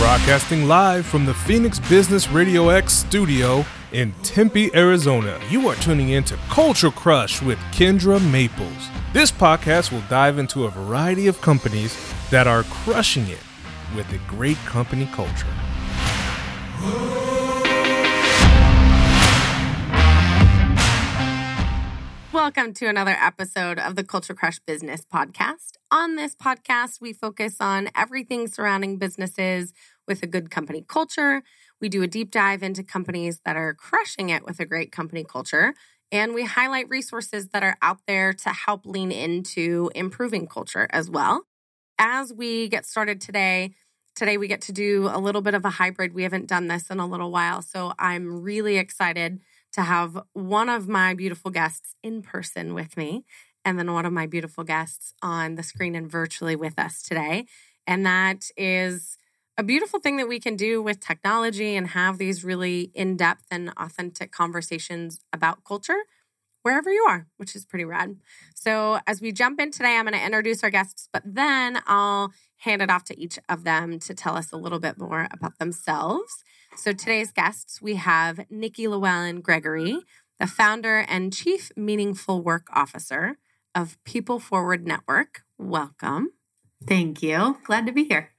Broadcasting live from the Phoenix Business Radio X studio in Tempe, Arizona. You are tuning in to Culture Crush with Kendra Maples. This podcast will dive into a variety of companies that are crushing it with a great company culture. Welcome to another episode of the Culture Crush Business Podcast. On this podcast, we focus on everything surrounding businesses with a good company culture. We do a deep dive into companies that are crushing it with a great company culture. And we highlight resources that are out there to help lean into improving culture as well. As we get started today, today we get to do a little bit of a hybrid. We haven't done this in a little while. So I'm really excited to have one of my beautiful guests in person with me and then one of my beautiful guests on the screen and virtually with us today. And that is a beautiful thing that we can do with technology and have these really in depth and authentic conversations about culture wherever you are, which is pretty rad. So, as we jump in today, I'm going to introduce our guests, but then I'll hand it off to each of them to tell us a little bit more about themselves. So, today's guests, we have Nikki Llewellyn Gregory, the founder and chief meaningful work officer of People Forward Network. Welcome. Thank you. Glad to be here.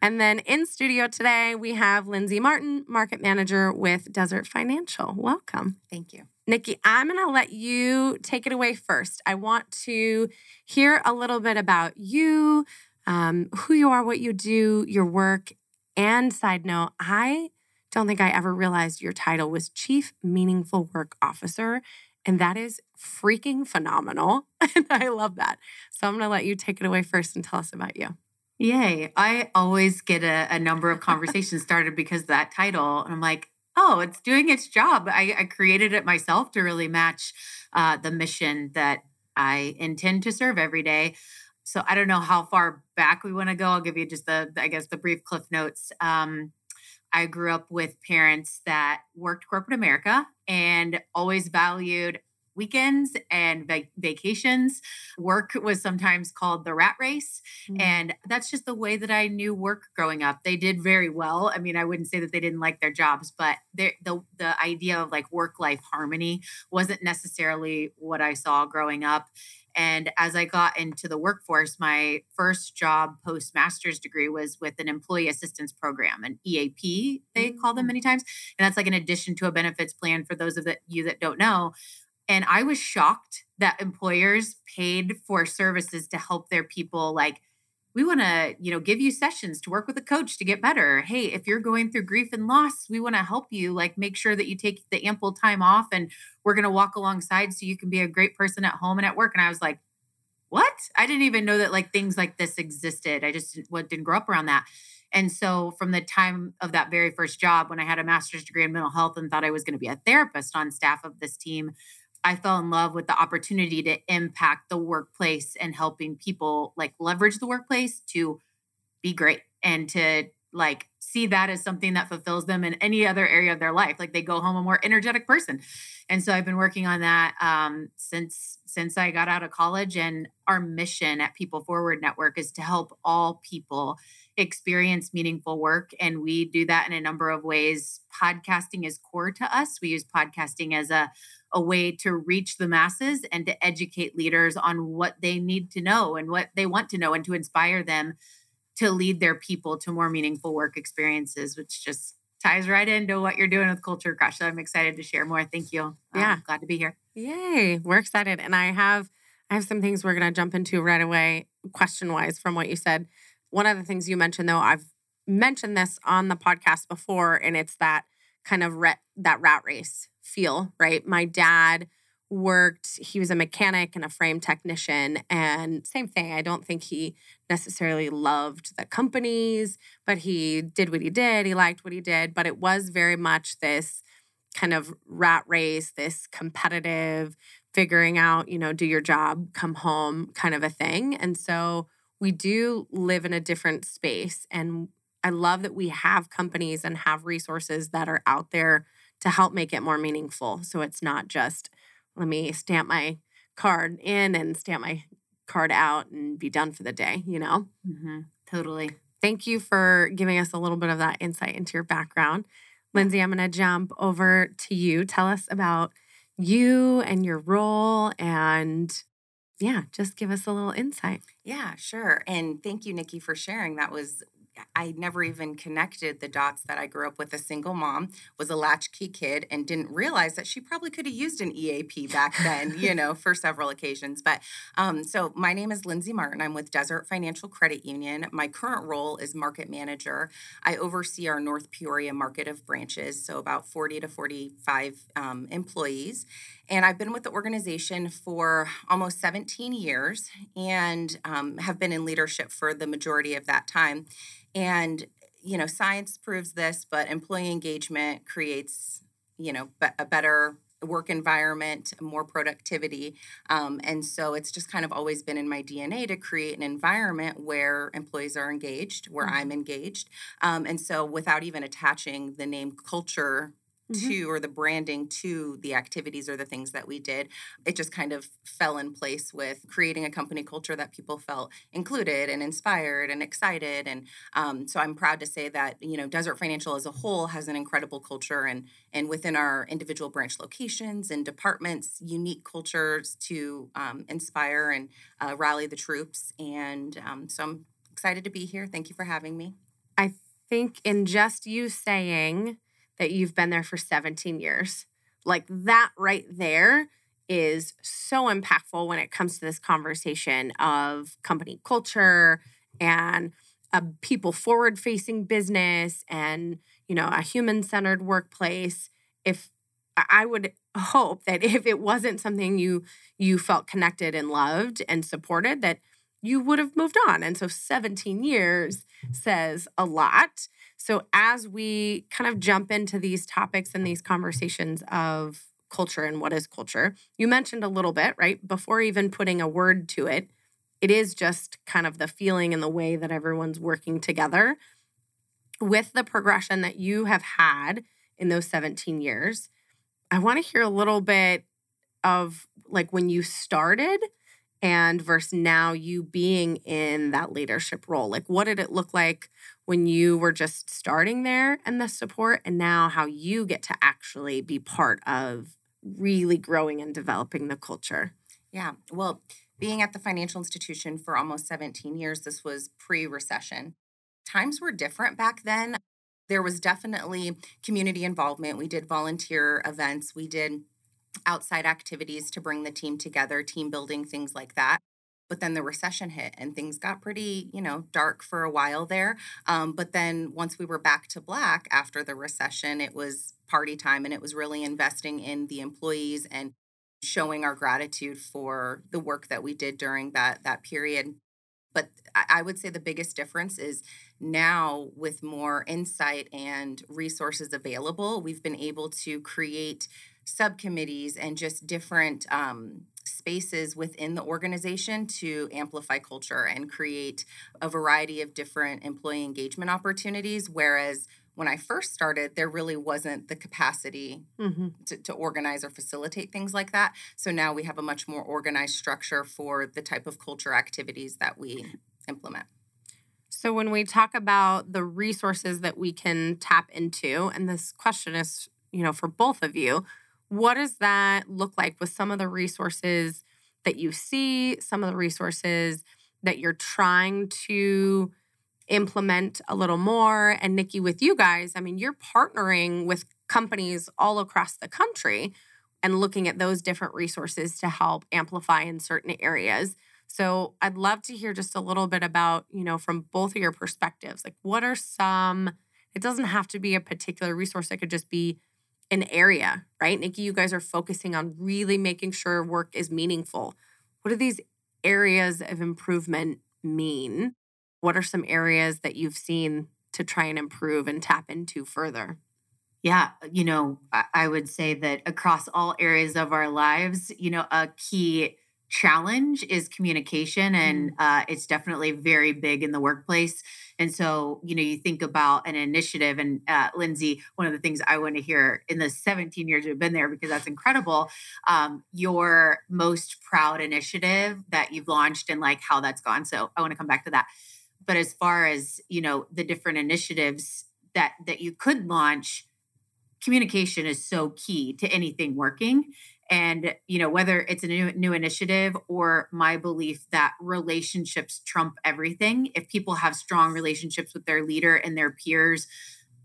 And then in studio today, we have Lindsay Martin, market manager with Desert Financial. Welcome. Thank you. Nikki, I'm going to let you take it away first. I want to hear a little bit about you, um, who you are, what you do, your work. And side note, I don't think I ever realized your title was Chief Meaningful Work Officer. And that is freaking phenomenal. And I love that. So I'm going to let you take it away first and tell us about you. Yay. I always get a, a number of conversations started because that title. And I'm like, oh, it's doing its job. I, I created it myself to really match uh, the mission that I intend to serve every day. So I don't know how far back we want to go. I'll give you just the, I guess, the brief cliff notes. Um, I grew up with parents that worked corporate America and always valued weekends and vac- vacations. Work was sometimes called the rat race. Mm-hmm. And that's just the way that I knew work growing up. They did very well. I mean, I wouldn't say that they didn't like their jobs, but the, the idea of like work life harmony wasn't necessarily what I saw growing up. And as I got into the workforce, my first job post master's degree was with an employee assistance program, an EAP, they call them mm. many times. And that's like an addition to a benefits plan for those of the, you that don't know. And I was shocked that employers paid for services to help their people like we want to you know give you sessions to work with a coach to get better. Hey if you're going through grief and loss we want to help you like make sure that you take the ample time off and we're going to walk alongside so you can be a great person at home and at work. And i was like what? I didn't even know that like things like this existed. I just didn't grow up around that. And so from the time of that very first job when i had a master's degree in mental health and thought i was going to be a therapist on staff of this team I fell in love with the opportunity to impact the workplace and helping people like leverage the workplace to be great and to like see that as something that fulfills them in any other area of their life. Like they go home a more energetic person. And so i've been working on that um, since since i got out of college and our mission at people forward network is to help all people experience meaningful work and we do that in a number of ways. Podcasting is core to us. We use podcasting as a a way to reach the masses and to educate leaders on what they need to know and what they want to know and to inspire them to lead their people to more meaningful work experiences, which just ties right into what you're doing with Culture Crush. So I'm excited to share more. Thank you. Yeah. Um, glad to be here. Yay. We're excited. And I have I have some things we're gonna jump into right away, question wise, from what you said. One of the things you mentioned though, I've mentioned this on the podcast before, and it's that kind of that rat race feel, right? My dad worked, he was a mechanic and a frame technician. And same thing, I don't think he necessarily loved the companies, but he did what he did. He liked what he did. But it was very much this kind of rat race, this competitive, figuring out, you know, do your job, come home kind of a thing. And so we do live in a different space. And I love that we have companies and have resources that are out there to help make it more meaningful. So it's not just let me stamp my card in and stamp my card out and be done for the day, you know? Mm-hmm. Totally. Thank you for giving us a little bit of that insight into your background. Lindsay, I'm going to jump over to you. Tell us about you and your role and yeah, just give us a little insight. Yeah, sure. And thank you, Nikki, for sharing. That was I never even connected the dots that I grew up with a single mom, was a latchkey kid, and didn't realize that she probably could have used an EAP back then, you know, for several occasions. But um, so my name is Lindsay Martin. I'm with Desert Financial Credit Union. My current role is market manager. I oversee our North Peoria market of branches, so about 40 to 45 um, employees. And I've been with the organization for almost 17 years and um, have been in leadership for the majority of that time. And, you know, science proves this, but employee engagement creates, you know, a better work environment, more productivity. Um, and so it's just kind of always been in my DNA to create an environment where employees are engaged, where mm-hmm. I'm engaged. Um, and so without even attaching the name culture mm-hmm. to or the branding to the activities or the things that we did it just kind of fell in place with creating a company culture that people felt included and inspired and excited. And um, so i'm proud to say that you know desert financial as a whole has an incredible culture and and within our individual branch locations and departments unique cultures to um, inspire and uh, rally the troops. And um, so i'm excited to be here. Thank you for having me. I think in just you saying that you've been there for 17 years. Like that right there is so impactful when it comes to this conversation of company culture and a people forward facing business and you know a human centered workplace if i would hope that if it wasn't something you you felt connected and loved and supported that you would have moved on and so 17 years says a lot so, as we kind of jump into these topics and these conversations of culture and what is culture, you mentioned a little bit, right? Before even putting a word to it, it is just kind of the feeling and the way that everyone's working together. With the progression that you have had in those 17 years, I want to hear a little bit of like when you started and versus now you being in that leadership role? Like, what did it look like when you were just starting there and the support, and now how you get to actually be part of really growing and developing the culture? Yeah. Well, being at the financial institution for almost 17 years, this was pre recession. Times were different back then. There was definitely community involvement. We did volunteer events. We did outside activities to bring the team together, team building, things like that. But then the recession hit and things got pretty, you know, dark for a while there. Um, but then once we were back to black after the recession, it was party time and it was really investing in the employees and showing our gratitude for the work that we did during that that period but I would say the biggest difference is now with more insight and resources available, we've been able to create subcommittees and just different um, spaces within the organization to amplify culture and create a variety of different employee engagement opportunities. Whereas when I first started, there really wasn't the capacity mm-hmm. to, to, organize or facilitate things like that. So now we have a much more organized structure for the type of culture activities that we implement. So, when we talk about the resources that we can tap into, and this question is, you know, for both of you, what does that look like with some of the resources that you see, some of the resources that you're trying to implement a little more? And Nikki, with you guys, I mean, you're partnering with companies all across the country and looking at those different resources to help amplify in certain areas. So I'd love to hear just a little bit about, you know, from both of your perspectives. Like, what are some, it doesn't have to be a particular resource, it could just be an area, right? Nikki, you guys are focusing on really making sure work is meaningful. What do these areas of improvement mean? What are some areas that you've seen to try and improve and tap into further? Yeah, you know, I would say that across all areas of our lives, you know, a key challenge is communication and mm-hmm. uh, it's definitely very big in the workplace. And so you know you think about an initiative and uh, lindsay one of the things i want to hear in the 17 years you've been there because that's incredible um, your most proud initiative that you've launched and like how that's gone. So i want to come back to that. But as far as you know the different initiatives that that you could launch communication is so key to anything working and you know whether it's a new new initiative or my belief that relationships trump everything if people have strong relationships with their leader and their peers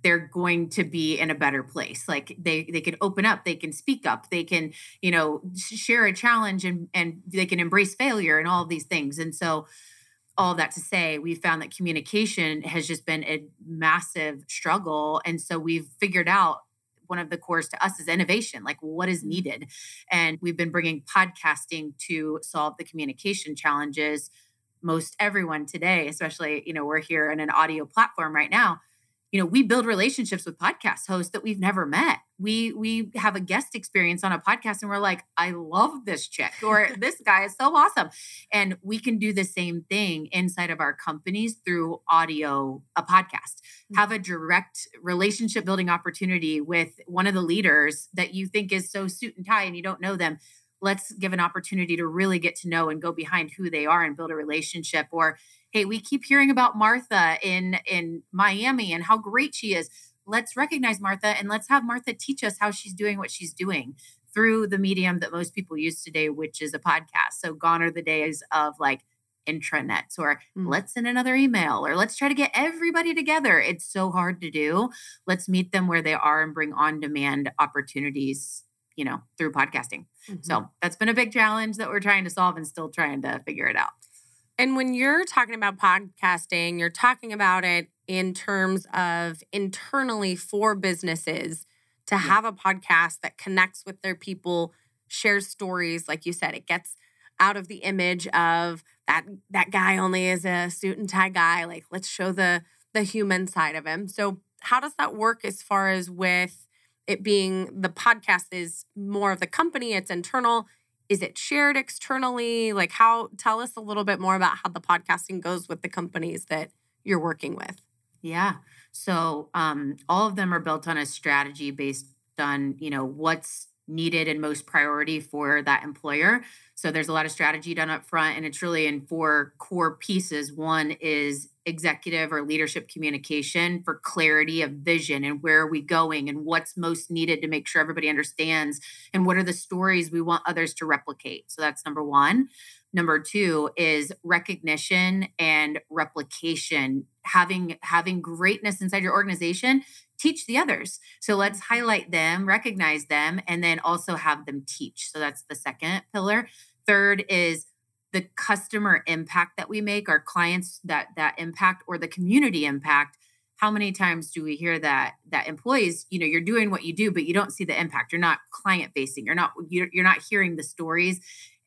they're going to be in a better place. Like they they can open up they can speak up they can you know share a challenge and and they can embrace failure and all of these things. And so all that to say we found that communication has just been a massive struggle. And so we've figured out one of the cores to us is innovation like what is mm. needed? And we've been bringing podcasting to solve the communication challenges most everyone today especially you know we're here in an audio platform right now you know we build relationships with podcast hosts that we've never met. We we have a guest experience on a podcast and we're like i love this chick or this guy is so awesome. And we can do the same thing inside of our companies through audio a podcast. Mm. have a direct relationship building opportunity with one of the leaders that you think is so suit and tie and you don't know them. Let's give an opportunity to really get to know and go behind who they are and build a relationship or hey we keep hearing about martha in in miami and how great she is. Let's recognize martha and let's have martha teach us how she's doing what she's doing through the medium that most people use today which is a podcast. So gone are the days of like intranets or mm. let's send another email or let's try to get everybody together. It's so hard to do. Let's meet them where they are and bring on demand opportunities you know through podcasting. Mm-hmm. so that's been a big challenge that we're trying to solve and still trying to figure it out and when you're talking about podcasting, you're talking about it in terms of internally for businesses to have a podcast that connects with their people, shares stories. Like you said, it gets out of the image of that that guy only is a suit and tie guy. Like let's show the the human side of him. So how does that work as far as with it being the podcast is more of the company, it's internal is it shared externally? Like how tell us a little bit more about how the podcasting goes with the companies that you're working with. Yeah. So um, all of them are built on a strategy based on you know what's needed and most priority for that employer so there's a lot of strategy done up front and it's really in four core pieces one is executive or leadership communication for clarity of vision and where are we going and what's most needed to make sure everybody understands and what are the stories we want others to replicate. So that's number 1. Number 2 is recognition and replication. Having having greatness inside your organization, teach the others. So let's mm-hmm. highlight them, recognize them and then also have them teach. So that's the second pillar. Third is the customer impact that we make, our clients that that impact or the community impact. How many times do we hear that that employees, you know, you're doing what you do, but you don't see the impact. You're not client facing. You're not you're, you're not hearing the stories,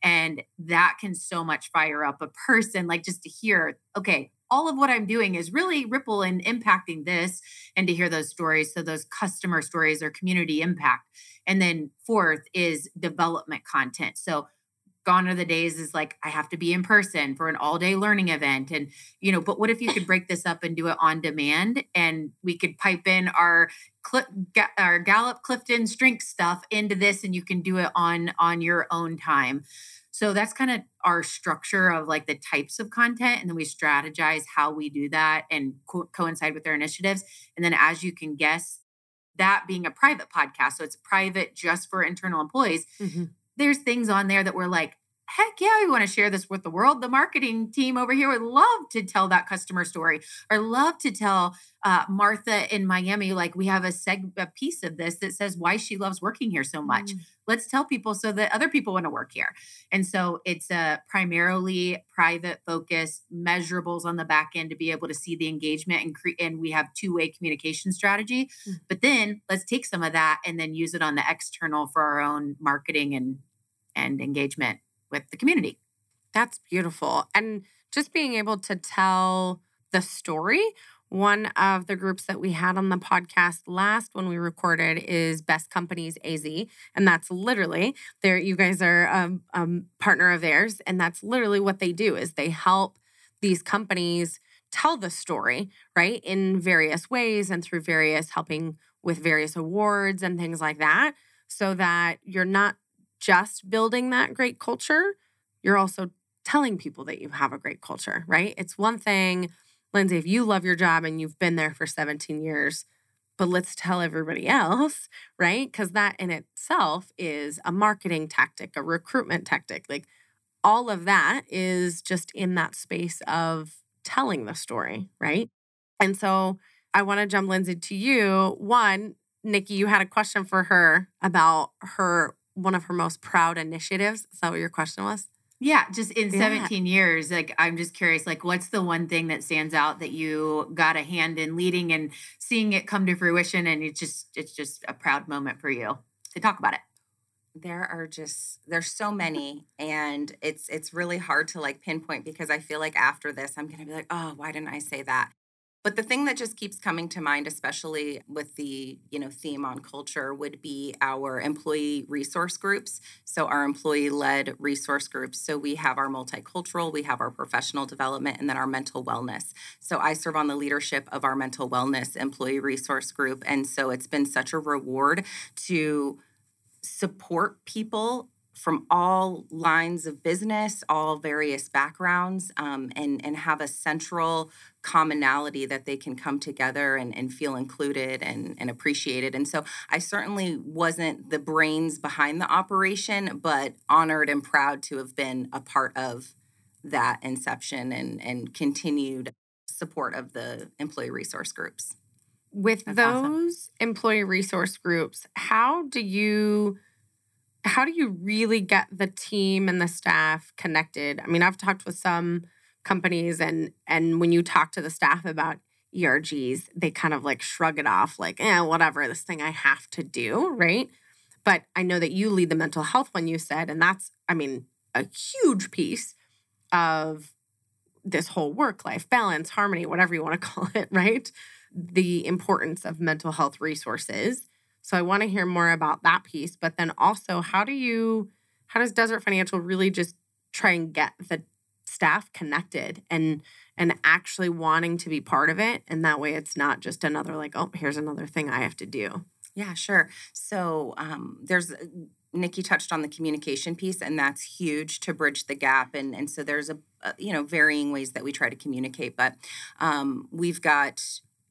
and that can so much fire up a person. Like just to hear, okay, all of what I'm doing is really ripple and impacting this, and to hear those stories. So those customer stories or community impact. And then fourth is development content. So gone are the days is like I have to be in person for an all day learning event. And, you know, but what if you could break this up and do it on demand and we could pipe in our our Gallup Clifton strength stuff into this and you can do it on on your own time. So that's kind of our structure of like the types of content. And then we strategize how we do that and co- coincide with their initiatives. And then, as you can guess, that being a private podcast, so it's private just for internal employees, mm-hmm there's things on there that we're like, heck yeah, we want to share this with the world. The marketing team over here would love to tell that customer story or love to tell uh, Martha in Miami, like we have a seg a piece of this that says why she loves working here so much. Mm. Let's tell people so that other people want to work here. And so it's a primarily private focus, measurables on the back end to be able to see the engagement and create. And we have two way communication strategy. Mm. But then let's take some of that and then use it on the external for our own marketing and and engagement with the community. That's beautiful. And just being able to tell the story. One of the groups that we had on the podcast last when we recorded is Best Companies AZ. And that's literally there, you guys are a, a partner of theirs. And that's literally what they do is they help these companies tell the story, right? In various ways and through various helping with various awards and things like that. So that you're not just building that great culture, you're also telling people that you have a great culture, right? It's one thing Lindsay, if you love your job and you've been there for 17 years, but let's tell everybody else, right? Because that in itself is a marketing tactic, a recruitment tactic. Like all of that is just in that space of telling the story, right? And so I want to jump Lindsay to you. One, Nikki, you had a question for her about her one of her most proud initiatives. Is that what your question was? Yeah, just in Yeah. 17 years, like I'm just curious, like what's the one thing that stands out that you got a hand in leading and seeing it come to fruition and it's just it's just a proud moment for you to talk about it. there are just there's so many and it's it's really hard to like pinpoint because i feel like after this i'm going to be like oh why didn't i say that but the thing that just keeps coming to mind especially with the you know theme on culture would be our employee resource groups so our employee led resource groups. So we have our multicultural we have our professional development and then our mental wellness. So i serve on the leadership of our mental wellness employee resource group and so it's been such a reward to support people from all lines of business, all various backgrounds, um, and and have a central commonality that they can come together and, and feel included and, and appreciated. And so I certainly wasn't the brains behind the operation, but honored and proud to have been a part of that inception and and continued support of the employee resource groups. With That's those awesome. employee resource groups, how do you how do you really get the team and the staff connected? I mean, I've talked with some companies and and when you talk to the staff about ERGs, they kind of like shrug it off like, "Eh, whatever, this thing I have to do," right? But I know that you lead the mental health one you said and that's I mean, a huge piece of this whole work life balance, harmony, whatever you want to call it, right? The importance of mental health resources. So I want to hear more about that piece, but then also how do you how does Desert Financial really just try and get the staff connected and and actually wanting to be part of it and that way it's not just another like oh here's another thing I have to do. Yeah, sure. So um, there's Nikki touched on the communication piece, and that's huge to bridge the gap. And and so there's a, a you know varying ways that we try to communicate, but um, we've got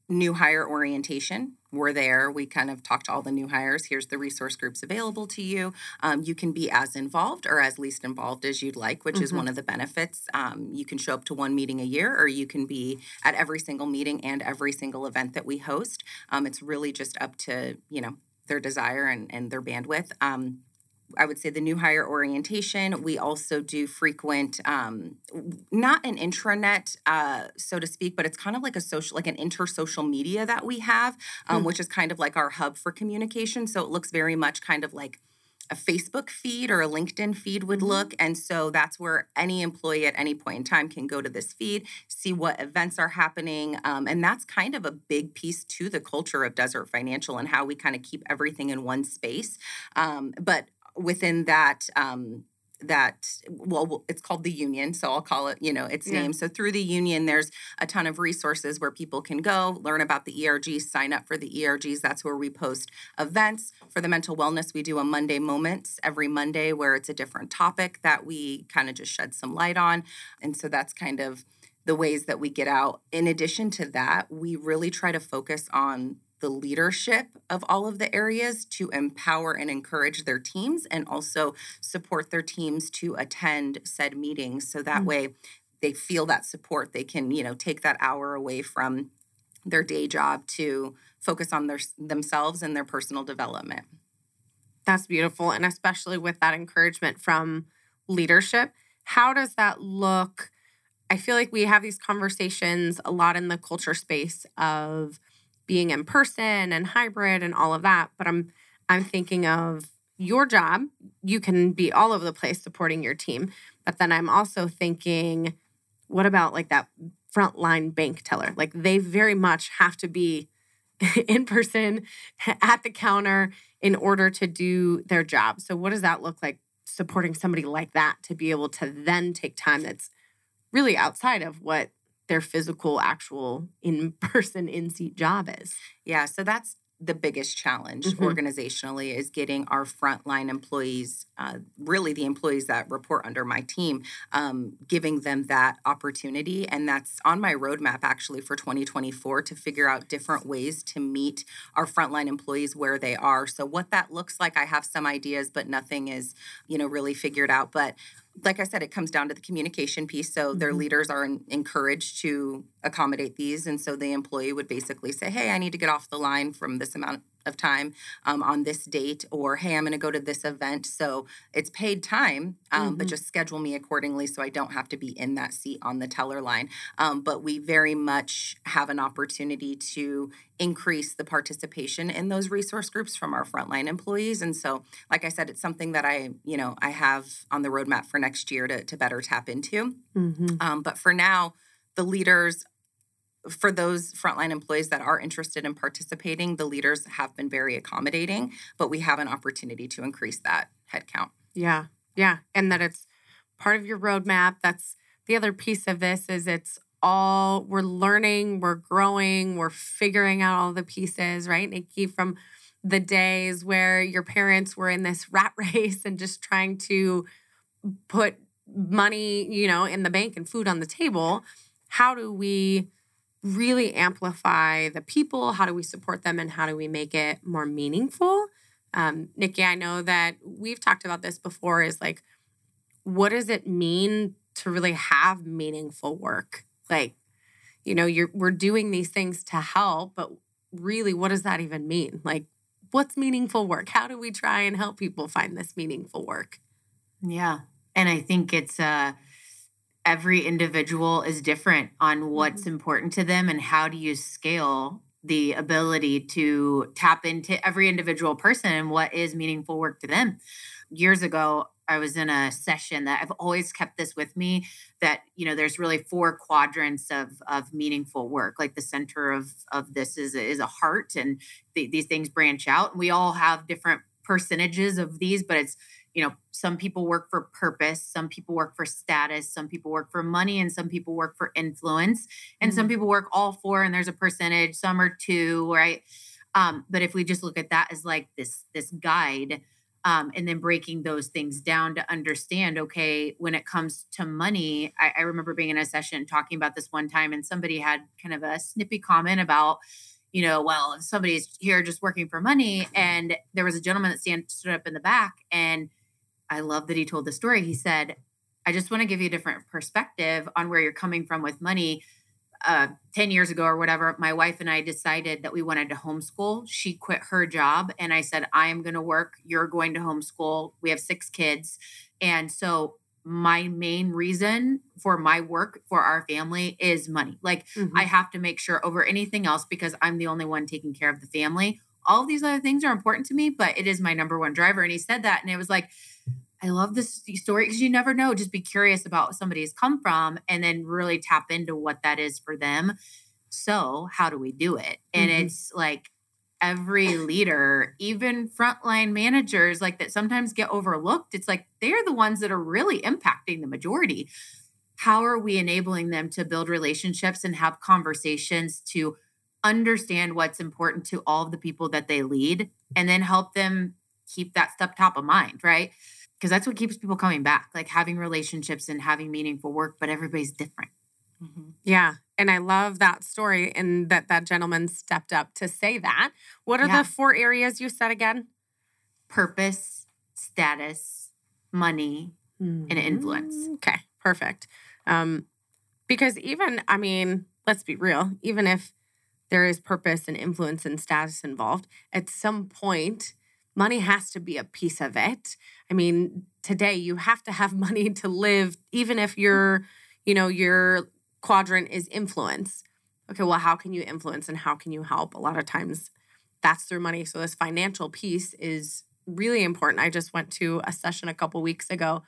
new hire orientation. We're there. We kind of talk to all the new hires. Here's the resource groups available to you. Um, you can be as involved or as least involved as you'd like, which is Mhm. one of the benefits. Um, you can show up to one meeting a year, or you can be at every single meeting and every single event that we host. Um, it's really just up to you know their desire and, and their bandwidth. Um, I would say the new hire orientation. We also do frequent, um, not an intranet, uh, so to speak, but it's kind of like a social, like an inter-social media that we have, um, Hmm. which is kind of like our hub for communication. So it looks very much kind of like a Facebook feed or a LinkedIn feed would look. And so that's where any employee at any point in time can go to this feed, see what events are happening. Um, and that's kind of a big piece to the culture of Desert Financial and how we kind of keep everything in one space. Um, but within that, um, that well it's called the union so i'll call it you know its Yeah. name. So through the union there's a ton of resources where people can go learn about the ergs sign up for the ergs that's where we post events. For the mental wellness we do a monday moments every monday where it's a different topic that we kind of just shed some light on. And so that's kind of the ways that we get out. In addition to that we really try to focus on the leadership of all of the areas to empower and encourage their teams and also support their teams to attend said meetings so that Mm. way they feel that support they can you know take that hour away from their day job to focus on their themselves and their personal development That's beautiful. And especially with that encouragement from leadership, how does that look? I feel like we have these conversations a lot in the culture space of being in person and hybrid and all of that. But I'm I'm thinking of your job. You can be all over the place supporting your team. But then I'm also thinking, what about like that frontline bank teller? Like they very much have to be in person at the counter in order to do their job. So, what does that look like supporting somebody like that to be able to then take time that's really outside of what their physical, actual, in person, in seat job is? Yeah, so that's the biggest challenge Mhm. organizationally is getting our frontline employees, uh, really the employees that report under my team, um, giving them that opportunity. And that's on my roadmap actually for 2024 to figure out different ways to meet our frontline employees where they are. So what that looks like, I have some ideas, but nothing is, you know, really figured out. But like I said, it comes down to the communication piece. So their Mhm. leaders are en- encouraged to accommodate these. And so the employee would basically say, hey, I need to get off the line from this amount of time um, on this date, or hey, I'm going to go to this event. So it's paid time, um, but Mhm. just schedule me accordingly so I don't have to be in that seat on the teller line. Um, but we very much have an opportunity to increase the participation in those resource groups from our frontline employees. And so, like I said, it's something that I, you know, I have on the roadmap for next year to, to better tap into. Mhm. Um, but for now, the leaders, for those frontline employees that are interested in participating, the leaders have been very accommodating, but we have an opportunity to increase that headcount. Yeah. Yeah. And that it's part of your roadmap. That's the other piece of this is it's all we're learning, we're growing, we're figuring out all the pieces, right? Nikki, from the days where your parents were in this rat race and just trying to put money, you know, in the bank and food on the table. How do we really amplify the people? How do we support them and how do we make it more meaningful? Um, Nikki, I know that we've talked about this before is like, what does it mean to really have meaningful work? Like, you know, you're we're doing these things to help, but really, what does that even mean? Like, what's meaningful work? How do we try and help people find this meaningful work? Yeah. And I think it's uh every individual is different on what's mm-hmm. important to them and how do you scale the ability to tap into every individual person and what is meaningful work to them. Years ago, I was in a session that I've always kept this with me that you know there's really four quadrants of of meaningful work. Like the center of of this is is a heart and th- these things branch out. And we all have different percentages of these but it's you know some people work for purpose some people work for status some people work for money and some people work for influence and some Mhm. people work all four and there's a percentage some are two right um, but if we just look at that as like this this guide um, and then breaking those things down to understand okay when it comes to money I, I remember being in a session talking about this one time and somebody had kind of a snippy comment about you know well if somebody's here just working for money and there was a gentleman that stand, stood up in the back and i love that he told the story he said i just want to give you a different perspective on where you're coming from with money uh, 10 years ago or whatever, my wife and I decided that we wanted to homeschool. She quit her job and I said, I am going to work. You're going to homeschool. We have six kids. And so my main reason for my work for our family is money. Like I have to make sure over anything else because I'm the only one taking care of the family. All of these other things are important to me, but it is my number one driver. And he said that. And it was like, I love this story because you never know. Just be curious about somebody's come from and then really tap into what that is for them. So, how do we do it? And Mhm. it's like every leader, even frontline managers, like that sometimes get overlooked. It's like they're the ones that are really impacting the majority. How are we enabling them to build relationships and have conversations to understand what's important to all of the people that they lead and then help them keep that stuff top of mind, right? Because that's what keeps people coming back like having relationships and having meaningful work but everybody's different Yeah. And I love that story and that that gentleman stepped up to say that. What are Yeah. the four areas you said again? purpose status money and influence Mm, Okay, perfect. Um, because even, I mean, let's be real, even if there is purpose and influence and status involved, at some point, money has to be a piece of it. I mean, today you have to have money to live, even if your, you know, your quadrant is influence. Okay, well, how can you influence and how can you help? A lot of times that's through money. So this financial piece is really important. I just went to a session a couple weeks ago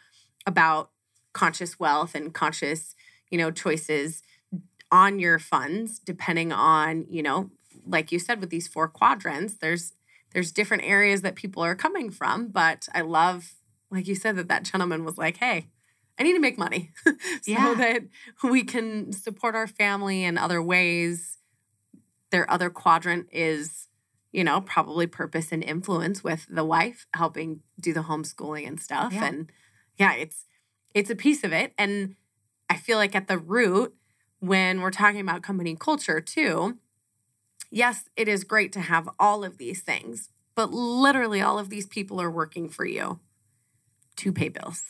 about conscious wealth and conscious, you know, choices on your funds depending on, you know, like you said with these four quadrants, there's there's different areas that people are coming from, but I love like you said that that gentleman was like, "Hey, I need to make money so Yeah. that we can support our family in other ways." Their other quadrant is you know, probably purpose and influence with the wife helping do the homeschooling and stuff. Yeah. And yeah, it's it's a piece of it. And I feel like at the root, when we're talking about company culture too, yes, it is great to have all of these things, but literally all of these people are working for you to pay bills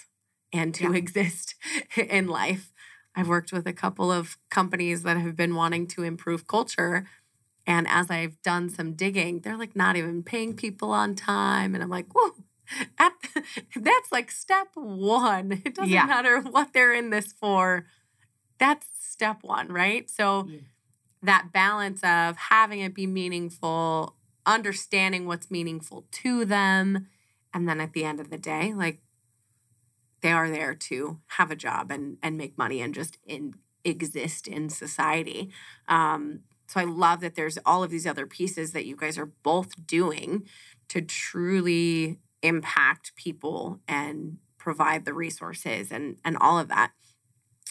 and to Yeah. exist in life. I've worked with a couple of companies that have been wanting to improve culture. And as I've done some digging, they're like not even paying people on time. And I'm like, whoa, at that's like step one. It doesn't Yeah. matter what they're in this for. That's step one, right? So Yeah. That balance of having it be meaningful, understanding what's meaningful to them, and then at the end of the day, like they are there to have a job and and make money and just in exist in society. Um, so I love that there's all of these other pieces that you guys are both doing to truly impact people and provide the resources and and all of that.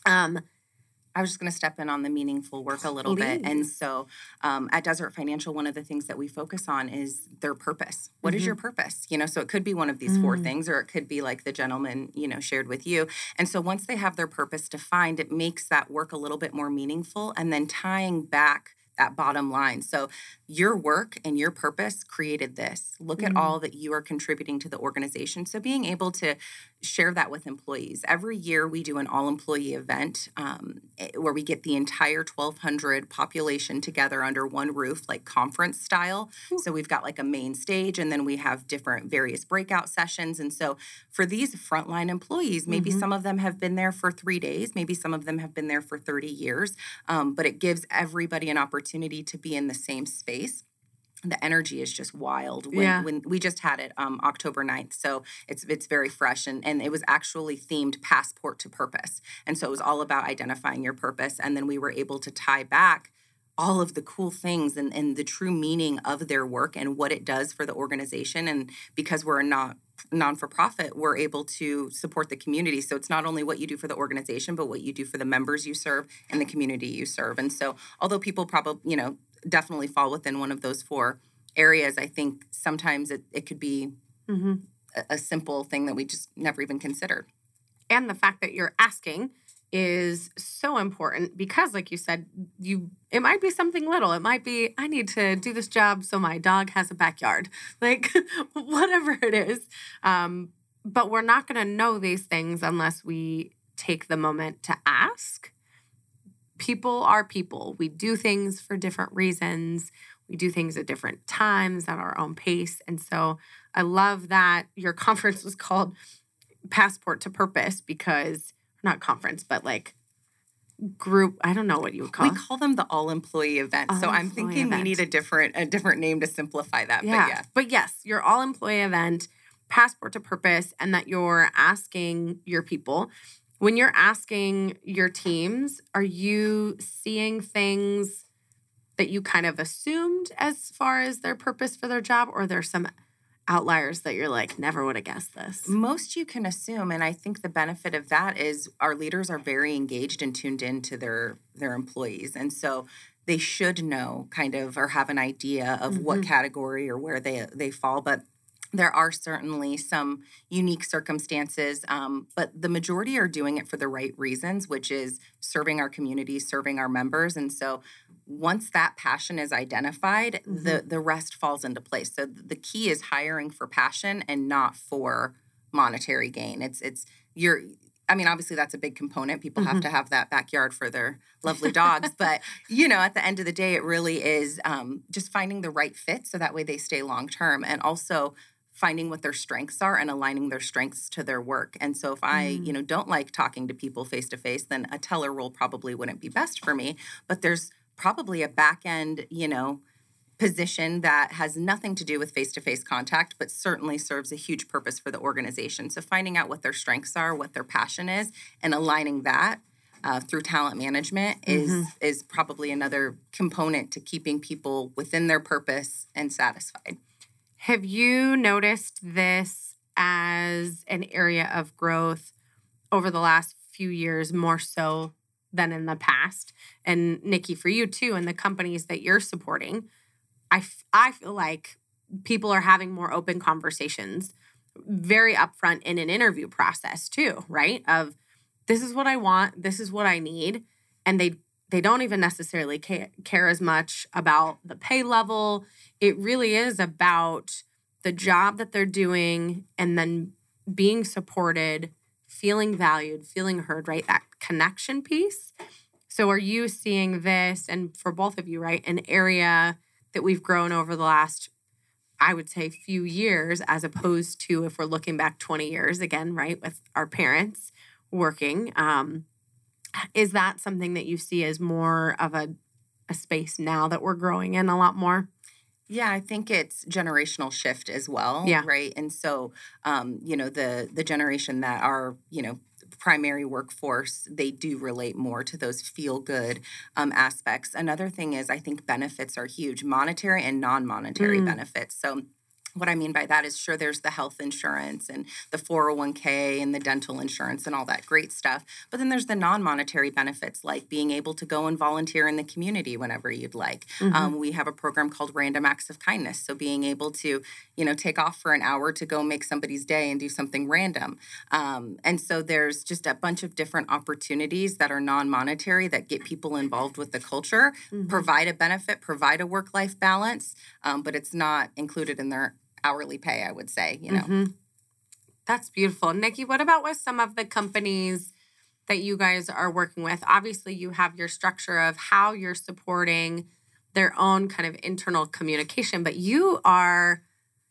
Um, I was just going to step in on the meaningful work a little bit. And so um, at Desert Financial, one of the things that we focus on is their purpose. What is your purpose? You know, so it could be one of these four Mm. things, or it could be like the gentleman, you know, shared with you. And so once they have their purpose defined, it makes that work a little bit more meaningful and then tying back that bottom line. So your work and your purpose created this. Look at Mm. all that you are contributing to the organization. So being able to share that with employees. Every year we do an all employee event um, eh, where we get the entire 1,200 population together under one roof, like conference style. So we've got like a main stage and then we have different various breakout sessions. And so for these frontline employees, maybe Mhm. some of them have been there for three days, maybe some of them have been there for 30 years, um, but it gives everybody an opportunity to be in the same space the energy is just wild when, Yeah. when we just had it um, october 9th so it's it's very fresh and, and it was actually themed passport to purpose and so it was all about identifying your purpose and then we were able to tie back all of the cool things and, and the true meaning of their work and what it does for the organization and because we're a not non-for-profit we're able to support the community so it's not only what you do for the organization but what you do for the members you serve and the community you serve and so although people probably you know definitely fall within one of those four areas. I think sometimes it, it could be Mhm. a, a simple thing that we just never even considered. And the fact that you're asking is so important because like you said you it might be something little. It might be i need to do this job so my dog has a backyard. Like whatever it is. Um, but we're not going to know these things unless we take the moment to ask people are people. We do things for different reasons. We do things at different times at our own pace. And so i love that your conference was called passport to purpose because not conference but like group i don't know what you would call we call them the all employee event. So i'm thinking event. we need a different a different name to simplify that yeah. but yeah. but yes your all employee event passport to purpose and that you're asking your people when you're asking your teams are you seeing things that you kind of assumed as far as their purpose for their job or there's some outliers that you're like never would have guessed this Most you can assume, and I think the benefit of that is our leaders are very engaged and tuned in to their their employees, and so they should know kind of or have an idea of what Mhm. category or where they they fall. But there are certainly some unique circumstances, um, but the majority are doing it for the right reasons, which is serving our community, serving our members, and so once that passion is identified, the the rest falls into place. So the key is hiring for passion and not for monetary gain. It's it's you're I mean, obviously that's a big component. People have Mhm. to have that backyard for their lovely dogs, but you know, at the end of the day, it really is um, just finding the right fit so that way they stay long term, and also finding what their strengths are and aligning their strengths to their work. And so, if I Mm. you know don't like talking to people face to face, then a teller role probably wouldn't be best for me. But there's probably a back end, you know, position that has nothing to do with face to face contact, but certainly serves a huge purpose for the organization. So, finding out what their strengths are, what their passion is, and aligning that. Uh, through talent management is Mhm. is probably another component to keeping people within their purpose and satisfied. Have you noticed this as an area of growth over the last few years more so than in the past? And Nikki, for you too, and the companies that you're supporting, I, f- I feel like people are having more open conversations very upfront in an interview process too, right? Of this is what I want, this is what I need, and they they don't even necessarily care, care as much about the pay level. It really is about the job that they're doing and then being supported, feeling valued, feeling heard, right? That connection piece. So, are you seeing this, and for both of you, right, an area that we've grown over the last, I would say, few years, as opposed to if we're looking back 20 years again, right, with our parents working? Um, is that something that you see as more of a, a space now that we're growing in a lot more? Yeah, I think it's generational shift as well. Yeah. Right. And so, um, you know, the the generation that are, you know, primary workforce, they do relate more to those feel good um, aspects. Another thing is, I think benefits are huge, monetary and non monetary Mm. benefits. So what I mean by that is sure there's the health insurance and the 401k and the dental insurance and all that great stuff. But then there's the non monetary benefits like being able to go and volunteer in the community whenever you'd like. Mhm. Um, we have a program called Random Acts of Kindness. So being able to, you know, take off for an hour to go make somebody's day and do something random. Um, and so there's just a bunch of different opportunities that are non monetary that get people involved with the culture, Mhm. provide a benefit, provide a work life balance, um, but it's not included in their hourly pay, I would say, you know. Mhm. That's beautiful. Nikki, what about with some of the companies that you guys are working with? Obviously, you have your structure of how you're supporting their own kind of internal communication, but you are,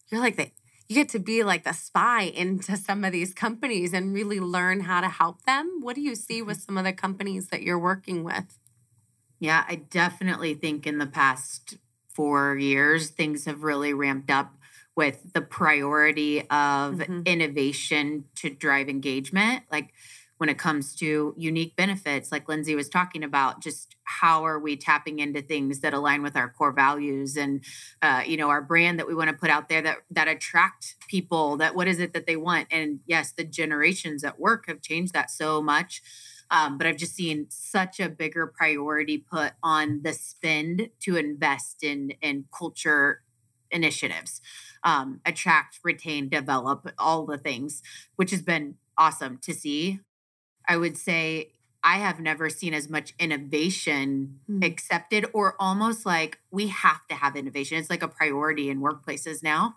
you're like the, you get to be like the spy into some of these companies and really learn how to help them. What do you see with some of the companies that you're working with? Yeah, I definitely think in the past four years, things have really ramped up with the priority of Mhm. innovation to drive engagement. Like when it comes to unique benefits, like Lindsay was talking about, just how are we tapping into things that align with our core values and uh, you know our brand that we want to put out there that that attract people. That what is it that they want? And yes, the generations at work have changed that so much. Um, but I've just seen such a bigger priority put on the spend to invest in in culture initiatives, um, attract, retain, develop, all the things, which has been awesome to see. I would say I have never seen as much innovation Mm. accepted or almost like we have to have innovation. It's like a priority in workplaces now,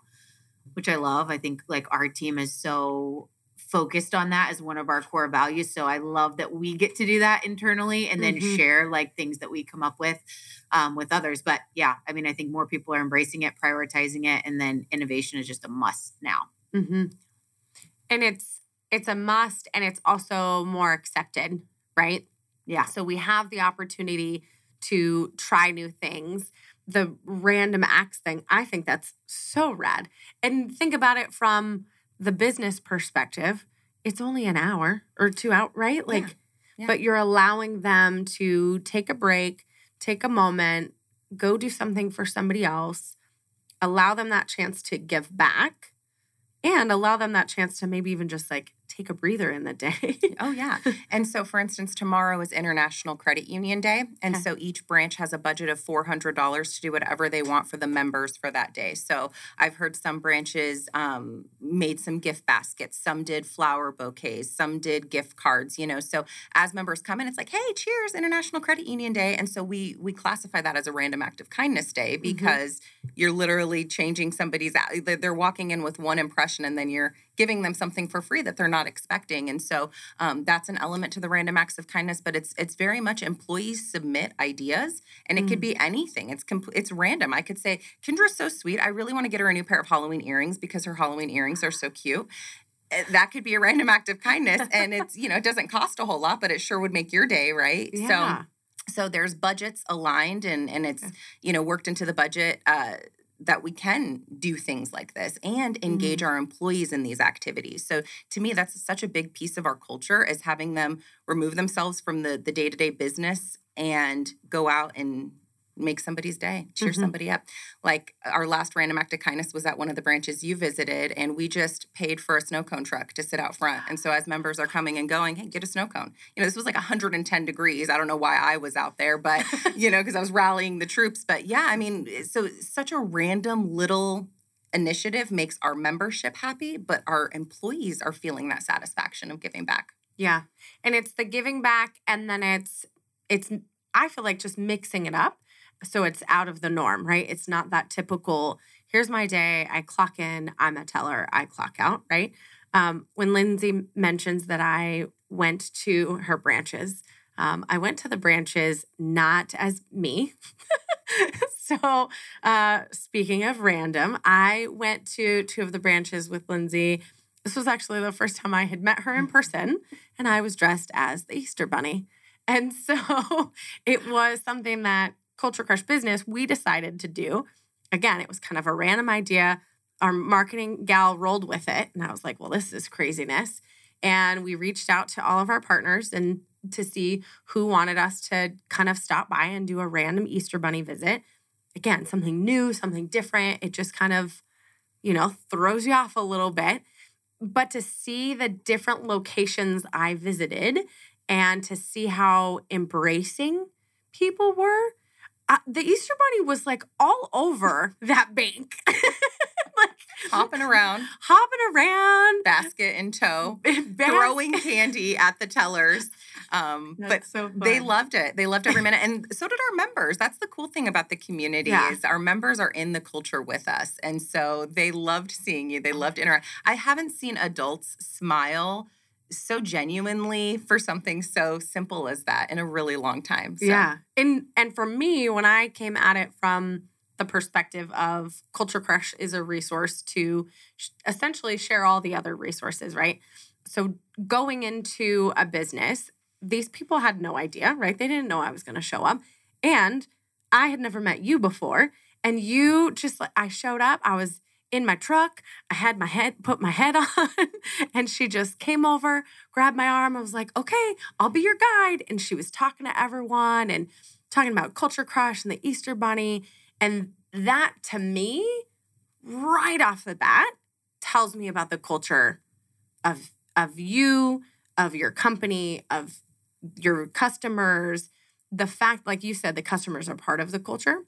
which I love. I think like our team is so focused on that as one of our core values. So I love that we get to do that internally and then Mhm. share like things that we come up with um, with others. But yeah, I mean, I think more people are embracing it, prioritizing it, and then innovation is just a must now. Mm-hmm. And it's it's a must, and it's also more accepted, right? Yeah. So we have the opportunity to try new things. The random acts thing, I think that's so rad. And think about it from the business perspective. It's only an hour or two out, right? Like, Yeah. but you're allowing them to take a break, take a moment, go do something for somebody else, allow them that chance to give back, and allow them that chance to maybe even just like take a breather in the day. Oh, yeah. And so, for instance, tomorrow is International Credit Union Day. And Okay. so each branch has a budget of $400 to do whatever they want for the members for that day. So I've heard some branches um, made some gift baskets, some did flower bouquets, some did gift cards, you know. So as members come in, it's like, hey, cheers, International Credit Union Day. And so we we classify that as a random act of kindness day because you're literally changing somebody's, they're walking in with one impression and then you're giving them something for free that they're not expecting. And so um, that's an element to the random acts of kindness, but it's it's very much employees submit ideas, and it could be anything. It's compl- it's random. I could say Kendra's so sweet. I really want to get her a new pair of Halloween earrings because her Halloween earrings are so cute. Eh, That could be a random act of kindness, and it's you know it doesn't cost a whole lot, but it sure would make your day, right? yeah. So so there's budgets aligned, and and it's you know worked into the budget. Uh, that we can do things like this and engage mm. our employees in these activities. So to me, that's such a big piece of our culture is having them remove themselves from the the day to day business and go out and make somebody's day, cheer Mhm. somebody up. Like our last random act of kindness was at one of the branches you visited, and we just paid for a snow cone truck to sit out front. And so as members are coming and going, hey, get a snow cone. You know, this was like 110 degrees. I don't know why I was out there, but you know, because I was rallying the troops. But yeah, I mean, so such a random little initiative makes our membership happy, but our employees are feeling that satisfaction of giving back. Yeah. And it's the giving back and then it's it's I feel like just mixing it up so it's out of the norm, right? It's not that typical here's my day, I clock in, I'm a teller, I clock out, right? Um, when Lindsay mentions that I went to her branches, um, I went to the branches not as me. so, uh, speaking of random, I went to two of the branches with Lindsay. This was actually the first time I had met her in person, and I was dressed as the Easter Bunny. And so it was something that Culture Crush Business we decided to do. Again, it was kind of a random idea. Our marketing gal rolled with it, and I was like, "Well, this is craziness." And we reached out to all of our partners and to see who wanted us to kind of stop by and do a random Easter Bunny visit. Again, something new, something different. It just kind of, you know, throws you off a little bit. But to see the different locations I visited and to see how embracing people were, uh, the Easter Bunny was like all over that bank. like Hopping around, hopping around, basket in tow, throwing candy at the tellers. Um, but so they loved it. They loved every minute. And so did our members. That's the cool thing about the community Yeah. is our members are in the culture with us. And so they loved seeing you. They loved interact. I haven't seen adults smile so genuinely for something so simple as that in a really long time. So, Yeah. And and for me, when I came at it from the perspective of Culture Crush is a resource to sh- essentially share all the other resources, right? So going into a business, these people had no idea, right? They didn't know I was going to show up. And I had never met you before. And you just like, I showed up, I was in my truck, I had my head, put my head on, and she just came over, grabbed my arm. I was like, okay, I'll be your guide. And she was talking to everyone and talking about Culture Crush and the Easter Bunny. And that to me, right off the bat, tells me about the culture of of you, of your company, of your customers. The fact, like you said, the customers are part of the culture.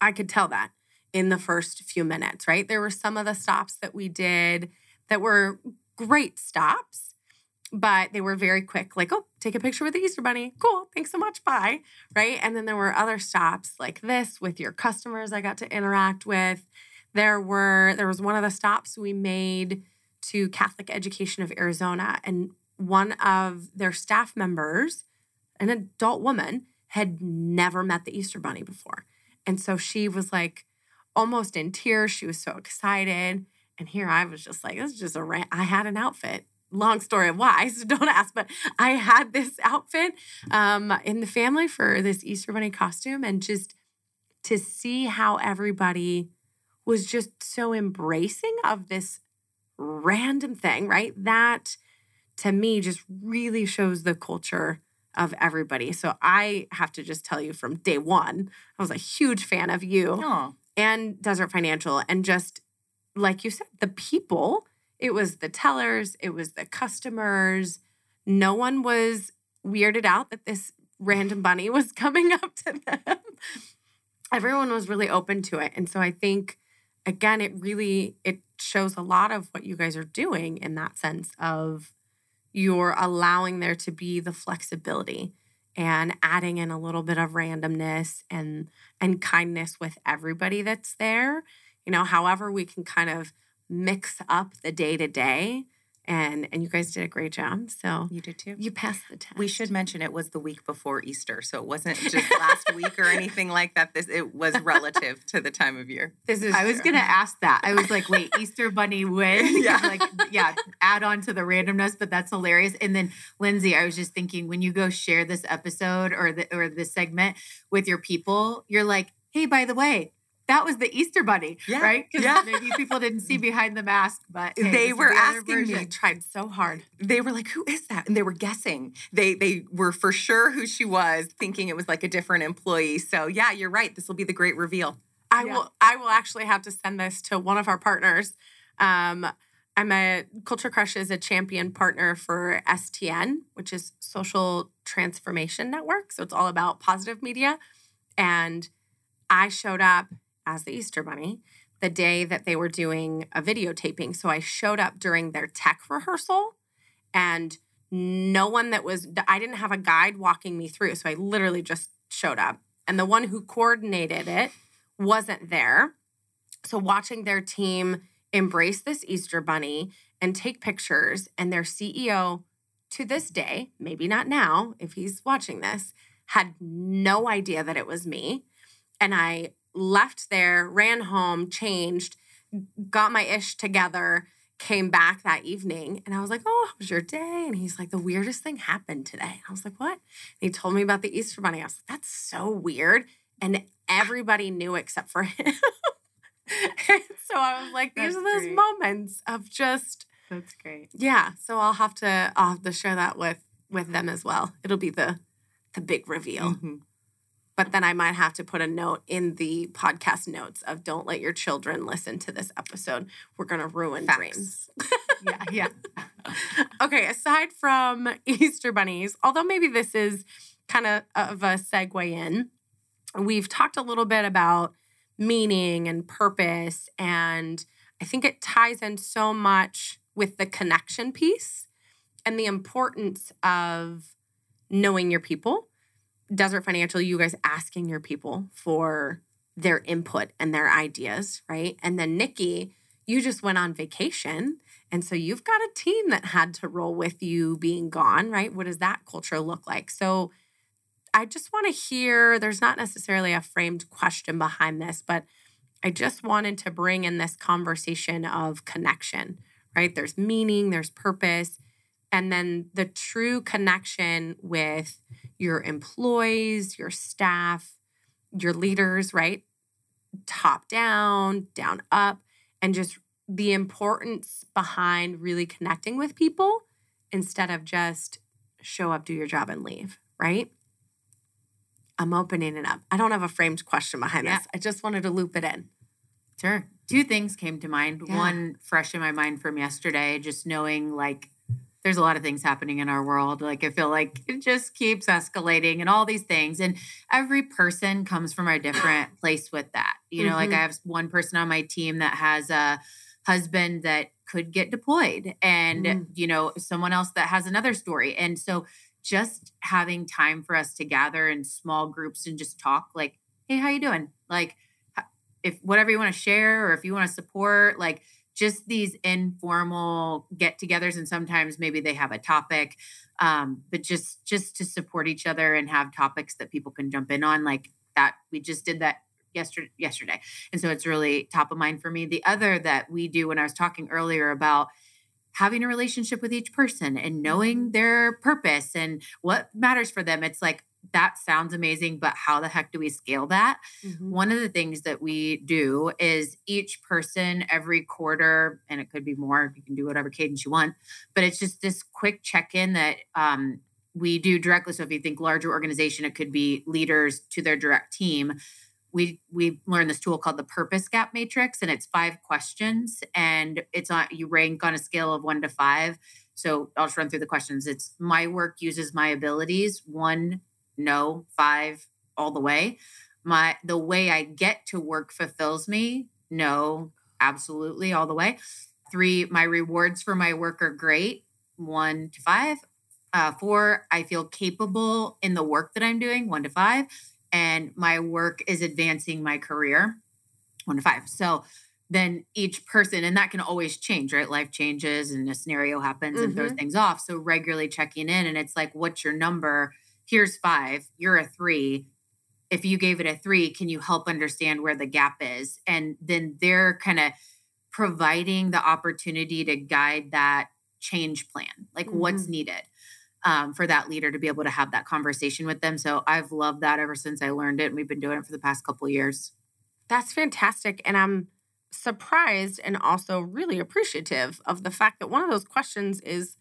I could tell that in the first few minutes, right? There were some of the stops that we did that were great stops, but they were very quick, like, oh, take a picture with the Easter Bunny. Cool. Thanks so much. Bye. Right. And then there were other stops like this with your customers I got to interact with. There were, there was one of the stops we made to Catholic Education of Arizona, and one of their staff members, an adult woman, had never met the Easter Bunny before. And so she was like almost in tears. She was so excited. And here I was just like, this is just a rant. I had an outfit. Long story of why, so don't ask, but I had this outfit um, in the family for this Easter Bunny costume. And just to see how everybody was just so embracing of this random thing, right? That to me just really shows the culture of everybody. So I have to just tell you from day one, I was a huge fan of you Aw. And Desert Financial. And just like you said, the people, it was the tellers, it was the customers. No one was weirded out that this random bunny was coming up to them. Everyone was really open to it. And so I think again, it really it shows a lot of what you guys are doing in that sense of you're allowing there to be the flexibility and adding in a little bit of randomness and and kindness with everybody that's there. You know, however we can kind of mix up the day to day. And and you guys did a great job. So You did too. you passed the test. We should mention it was the week before Easter, so it wasn't just last week or anything like that. This it was relative to the time of year. This is I was gonna ask that. I was like, wait, Easter Bunny when? Yeah. Like, yeah, add on to the randomness, but that's hilarious. And then Lindsay, I was just thinking when you go share this episode or the or this segment with your people, you're like, hey, by the way, that was the Easter Bunny, Yeah, right? Because yeah. maybe people didn't see behind the mask, but hey, they were the asking me. tried so hard. They were like, "Who is that?" And they were guessing. They they were for sure who she was, thinking it was like a different employee. So yeah, you're right. This will be the great reveal. I Yeah. will I will actually have to send this to one of our partners. Um, I'm a Culture Crush is a champion partner for STN, which is Social Transformation Network. So it's all about positive media. And I showed up as the Easter Bunny the day that they were doing a videotaping. So I showed up during their tech rehearsal and no one that was I didn't have a guide walking me through. So I literally just showed up. And the one who coordinated it wasn't there. So watching their team embrace this Easter bunny and take pictures and their CEO to this day, maybe not now if he's watching this, had no idea that it was me. And I left there, ran home, changed, got my ish together, came back that evening, and I was like, "Oh, how was your day?" And he's like, "The weirdest thing happened today." I was like, "What?" And he told me about the Easter bunny. I was like, "That's so weird." And everybody knew except for him. And so I was like, these That's are those great. moments of just That's great. yeah. So I'll have to I'll have to share that with with them as well. It'll be the the big reveal. Mhm. But then I might have to put a note in the podcast notes of don't let your children listen to this episode. We're gonna ruin Facts. dreams. Yeah, yeah. okay, aside from Easter bunnies, although maybe this is kind of of a segue in, we've talked a little bit about meaning and purpose, and I think it ties in so much with the connection piece and the importance of knowing your people. Desert Financial, you guys asking your people for their input and their ideas, right? And then Nikki, you just went on vacation. And so you've got a team that had to roll with you being gone, right? What does that culture look like? So I just want to hear there's not necessarily a framed question behind this, but I just wanted to bring in this conversation of connection, right? There's meaning, there's purpose, and then the true connection with your employees, your staff, your leaders, right? Top down, down up, and just the importance behind really connecting with people instead of just show up, do your job, and leave, right? I'm opening it up. I don't have a framed question behind Yeah. this. I just wanted to loop it in. Sure. Two things came to mind. Yeah. One fresh in my mind from yesterday, just knowing like there's a lot of things happening in our world. Like I feel like it just keeps escalating and all these things. And every person comes from a different place with that. You know, like Mhm. I have one person on my team that has a husband that could get deployed and Mm. you know, someone else that has another story. And so just having time for us to gather in small groups and just talk like, hey, how you doing? Like if whatever you want to share or if you want to support, like just these informal get-togethers and sometimes maybe they have a topic um, but just just to support each other and have topics that people can jump in on like that we just did that yesterday yesterday. And so it's really top of mind for me. The other that we do when i was talking earlier about having a relationship with each person and knowing their purpose and what matters for them it's like that sounds amazing but how the heck do we scale that one of the things that we do is each person every quarter, and it could be more, you can do whatever cadence you want, but it's just this quick check in that um, we do directly. So if you think larger organization, it could be leaders to their direct team. We we learned this tool called the Purpose Gap Matrix, and it's five questions, and it's on you rank on a scale of one to five. So I'll just run through the questions. It's my work uses my abilities. One, no. Five, all the way my the way I get to work fulfills me. No, absolutely all the way. Three, my rewards for my work are great. One to five. Uh, four, I feel capable in the work that I'm doing. One to five. And my work is advancing my career. One to five. So then each person, and that can always change, right? Life changes and a scenario happens and throws things off. So regularly checking in, and it's like, what's your number? Here's five. You're a three if you gave it a three, can you help understand where the gap is? And then they're kind of providing the opportunity to guide that change plan, like what's needed um, for that leader to be able to have that conversation with them. So I've loved that ever since I learned it, and we've been doing it for the past couple of years. That's fantastic. And I'm surprised and also really appreciative of the fact that one of those questions is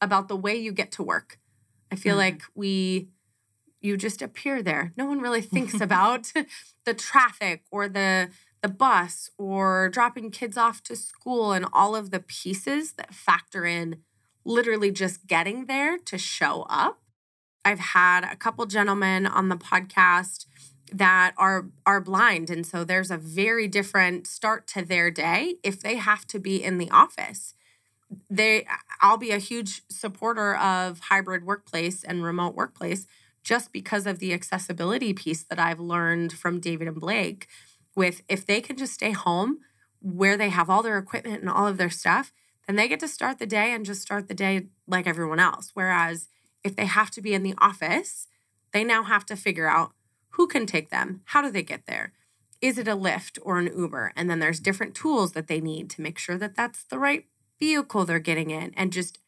about the way you get to work. I feel mm-hmm. like we you just appear there. No one really thinks about the traffic or the the bus or dropping kids off to school and all of the pieces that factor in literally just getting there to show up. I've had a couple gentlemen on the podcast that are are blind and so there's a very different start to their day if they have to be in the office they I'll be a huge supporter of hybrid workplace and remote workplace just because of the accessibility piece that I've learned from David and Blake with if they can just stay home where they have all their equipment and all of their stuff then they get to start the day and just start the day like everyone else whereas if they have to be in the office they now have to figure out who can take them? How do they get there? Is it a Lyft or an Uber? And then there's different tools that they need to make sure that that's the right vehicle they're getting in and just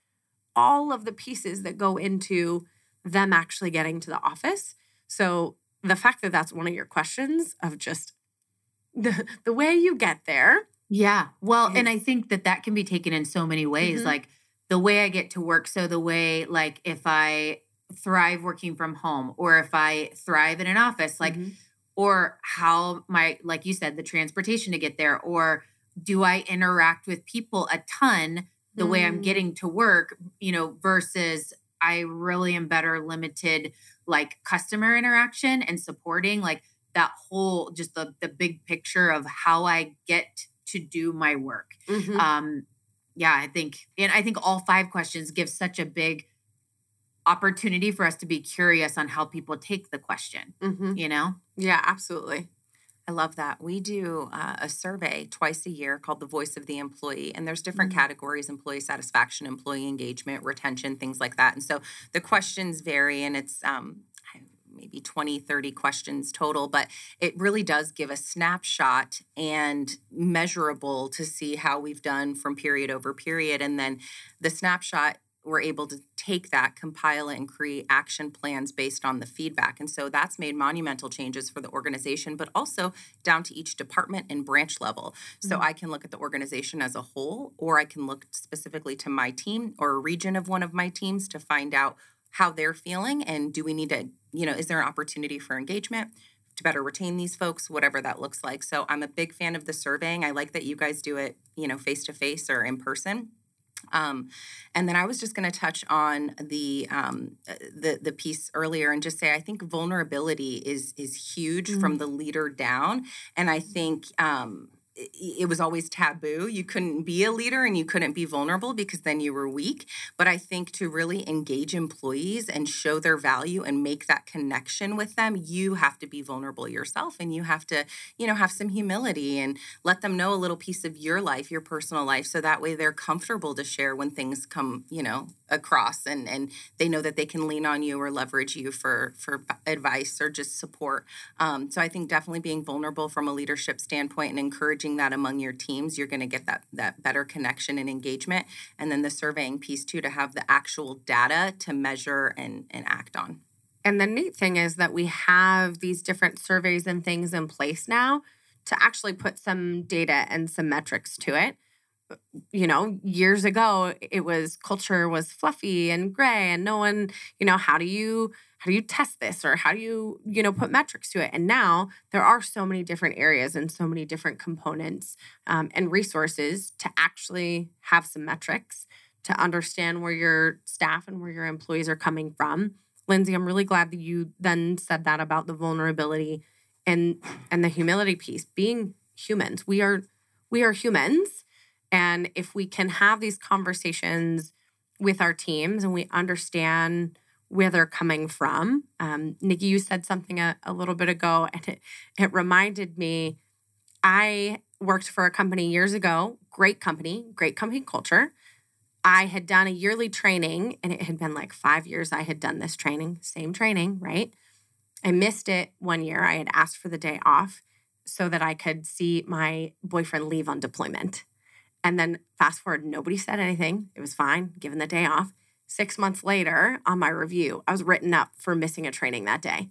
all of the pieces that go into them actually getting to the office. So the fact that that's one of your questions of just the the way you get there. Yeah. Well, is, and I think that that can be taken in so many ways mm-hmm. like the way I get to work so the way like if I thrive working from home or if I thrive in an office, like, mm-hmm. or how my, like you said, the transportation to get there, or do I interact with people a ton the mm-hmm. way I'm mm. getting to work, you know, versus I really am better limited like customer interaction and supporting like that whole just the the big picture of how I get to do my work. Mm-hmm. Um yeah, I think and I think all five questions give such a big opportunity for us to be curious on how people take the question, mm-hmm. you know? Yeah, absolutely. I love that. We do uh, a survey twice a year called the Voice of the Employee, and there's different mm-hmm. categories: employee satisfaction, employee engagement, retention, things like that. And so the questions vary, and it's um, maybe 20, 30 questions total, but it really does give a snapshot and measurable to see how we've done from period over period. And then the snapshot we're able to take that, compile it, and create action plans based on the feedback. And so that's made monumental changes for the organization, but also down to each department and branch level. Mm-hmm. So I can look at the organization as a whole, or I can look specifically to my team or a region of one of my teams to find out how they're feeling and do we need to, you know, is there an opportunity for engagement? to better retain these folks whatever that looks like so i'm a big fan of the surveying i like that you guys do it you know face to face or in person um, and then I was just going to touch on the um, uh, the the piece earlier and just say I think vulnerability is is huge mm-hmm. from the leader down, and I think um, it was always taboo. You couldn't be a leader and you couldn't be vulnerable because then you were weak. But I think to really engage employees and show their value and make that connection with them, you have to be vulnerable yourself and you have to, you know, have some humility and let them know a little piece of your life, your personal life, so that way they're comfortable to share when things come, you know, across and and they know that they can lean on you or leverage you for for advice or just support. Um, so I think definitely being vulnerable from a leadership standpoint and encouraging that among your teams, you're going to get that that better connection and engagement. And then the surveying piece too to have the actual data to measure and, and act on. And the neat thing is that we have these different surveys and things in place now to actually put some data and some metrics to it you know, years ago it was culture was fluffy and gray and no one, you know, how do you how do you test this or how do you, you know, put metrics to it? And now there are so many different areas and so many different components um, and resources to actually have some metrics to understand where your staff and where your employees are coming from. Lindsay, I'm really glad that you then said that about the vulnerability and and the humility piece. Being humans, we are we are humans and if we can have these conversations with our teams and we understand where they're coming from. Um, Nikki, you said something a, a little bit ago, and it, it reminded me I worked for a company years ago, great company, great company culture. I had done a yearly training, and it had been like five years I had done this training, same training, right? I missed it one year. I had asked for the day off so that I could see my boyfriend leave on deployment. And then fast forward, nobody said anything. It was fine, given the day off. Six months later, on my review, I was written up for missing a training that day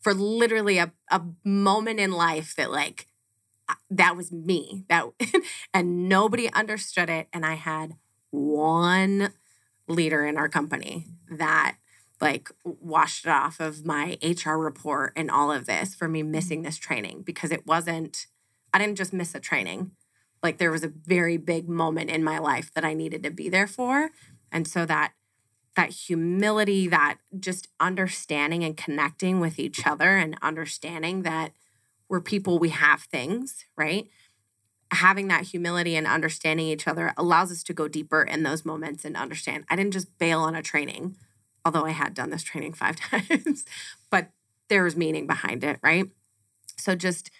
for literally a, a moment in life that, like, that was me. That and nobody understood it. And I had one leader in our company that like washed it off of my HR report and all of this for me missing this training because it wasn't, I didn't just miss a training. Like there was a very big moment in my life that I needed to be there for. And so that that humility, that just understanding and connecting with each other and understanding that we're people, we have things, right? Having that humility and understanding each other allows us to go deeper in those moments and understand. I didn't just bail on a training although I had done this training five times, but there was meaning behind it, right? So just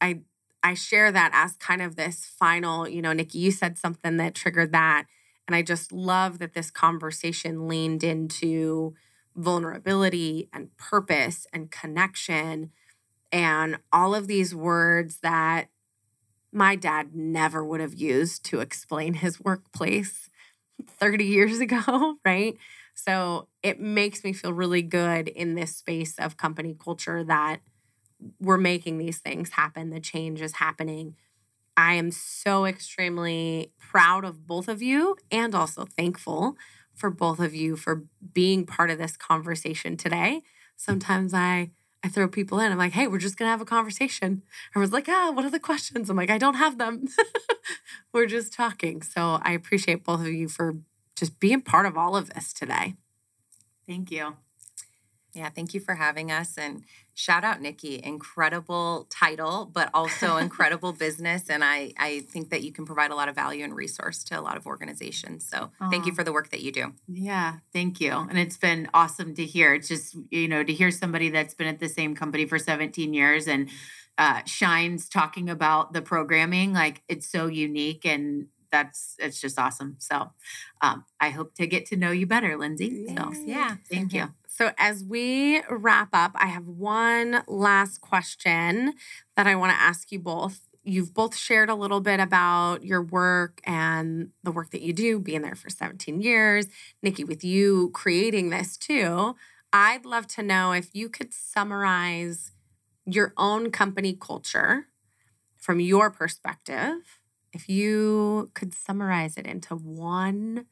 I I share that as kind of this final, you know, Nikki, you said something that triggered that. And I just love that this conversation leaned into vulnerability and purpose and connection and all of these words that my dad never would have used to explain his workplace 30 years ago, right? So it makes me feel really good in this space of company culture that we're making these things happen. The change is happening. I am so extremely proud of both of you and also thankful for both of you for being part of this conversation today. Sometimes I I throw people in. I'm like, hey, we're just gonna have a conversation. Everyone's like, ah, what are the questions? I'm like, I don't have them. we're just talking. So I appreciate both of you for just being part of all of this today. Thank you. Yeah, thank you for having us. And shout out Nikki, incredible title, but also incredible business. And I, I think that you can provide a lot of value and resource to a lot of organizations. So Aww. thank you for the work that you do. Yeah, thank you. And it's been awesome to hear. It's just, you know, to hear somebody that's been at the same company for 17 years and uh, shines talking about the programming, like it's so unique and that's it's just awesome. So um, I hope to get to know you better, Lindsay. So yeah, thank you. So as we wrap up, I have one last question that I want to ask you both. You've both shared a little bit about your work and the work that you do, being there for 17 years. Nikki, with you creating this too, I'd love to know if you could summarize your own company culture from your perspective if you could summarize it into one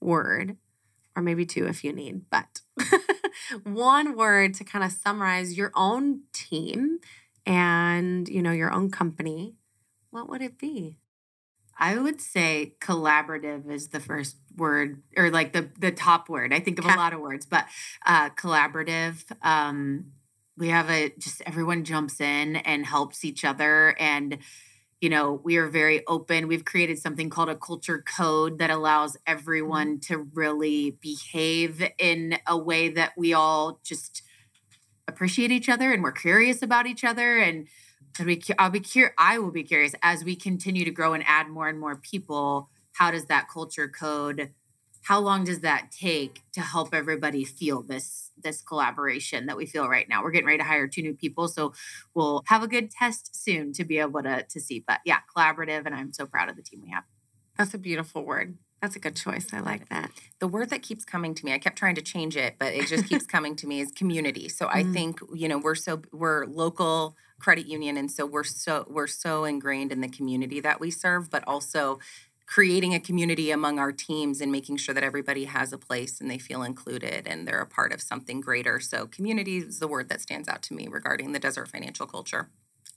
word, or maybe two if you need, but one word to kind of summarize your own team and you know your own company, what would it be? I would say collaborative is the first word or like the the top word. I think of a lot of words, but uh collaborative um we have a just everyone jumps in and helps each other and you know, we are very open. We've created something called a culture code that allows mm-hmm. everyone to really behave in a way that we all just appreciate each other and we're curious about each other and we I'll be curious I will be curious as we continue to grow and add more and more people how does that culture code how long does that take to help everybody feel this this collaboration that we feel right now we're getting ready to hire two new people so we'll have a good test soon to be able to to see but yeah collaborative and i'm so proud of the team we have that's a beautiful word that's a good choice. I like that. The word that keeps coming to me, I kept trying to change it, but it just keeps coming to me is community. So mm. I think, you know, we're so we're local credit union and so we're so we're so ingrained in the community that we serve, but also creating a community among our teams and making sure that everybody has a place and they feel included and they're a part of something greater. So, community is the word that stands out to me regarding the desert financial culture.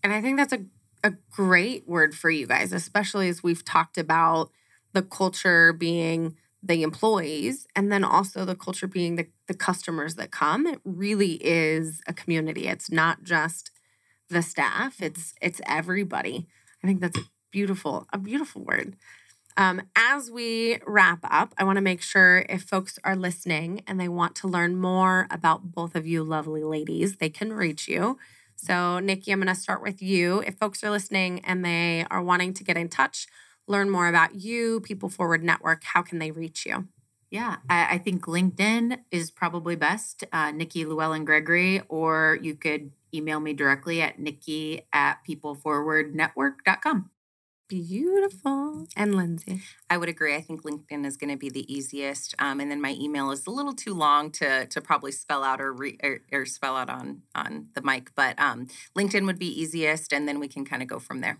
And I think that's a, a great word for you guys, especially as we've talked about the culture being the employees and then also the culture being the, the customers that come. It really is a community. It's not just the staff, it's it's everybody. I think that's a beautiful, a beautiful word. Um, as we wrap up, I want to make sure if folks are listening and they want to learn more about both of you lovely ladies, they can reach you. So, Nikki, I'm going to start with you. If folks are listening and they are wanting to get in touch, learn more about you, People Forward Network, how can they reach you? Yeah, I, I think LinkedIn is probably best, uh, Nikki Llewellyn Gregory, or you could email me directly at nikki at peopleforwardnetwork.com. Beautiful. And Lindsay. I would agree. I think LinkedIn is going to be the easiest. Um, and then my email is a little too long to to probably spell out or, re, or, or spell out on on the mic. But um, LinkedIn would be easiest, and then we can kind of go from there.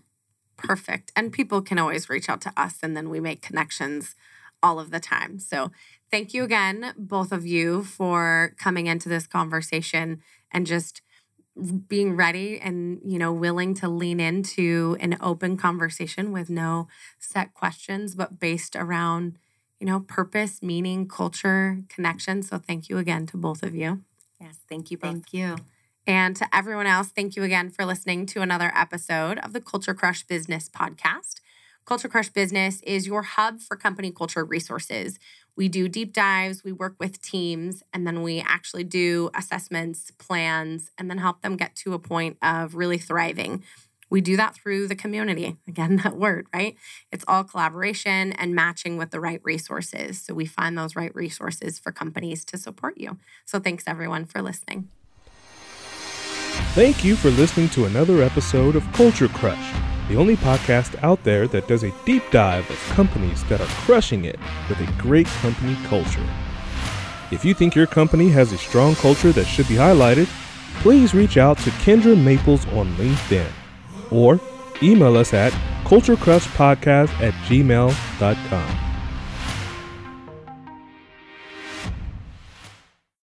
Perfect. And people can always reach out to us and then we make connections all of the time. So thank you again, both of you, for coming into this conversation and just being ready and you know willing to lean into an open conversation with no set questions but based around you know purpose meaning culture connection. So thank you again to both of you. Yes thank you both. thank you. And to everyone else thank you again for listening to another episode of the culture crush business podcast. Culture crush business is your hub for company culture resources we do deep dives, we work with teams, and then we actually do assessments, plans, and then help them get to a point of really thriving. We do that through the community. Again, that word, right? It's all collaboration and matching with the right resources. So we find those right resources for companies to support you. So thanks everyone for listening. Thank you for listening to another episode of Culture Crush the only podcast out there that does a deep dive of companies that are crushing it with a great company culture. If you think your company has a strong culture that should be highlighted, please reach out to Kendra Maples on LinkedIn or email us at culturecrushpodcast at gmail.com.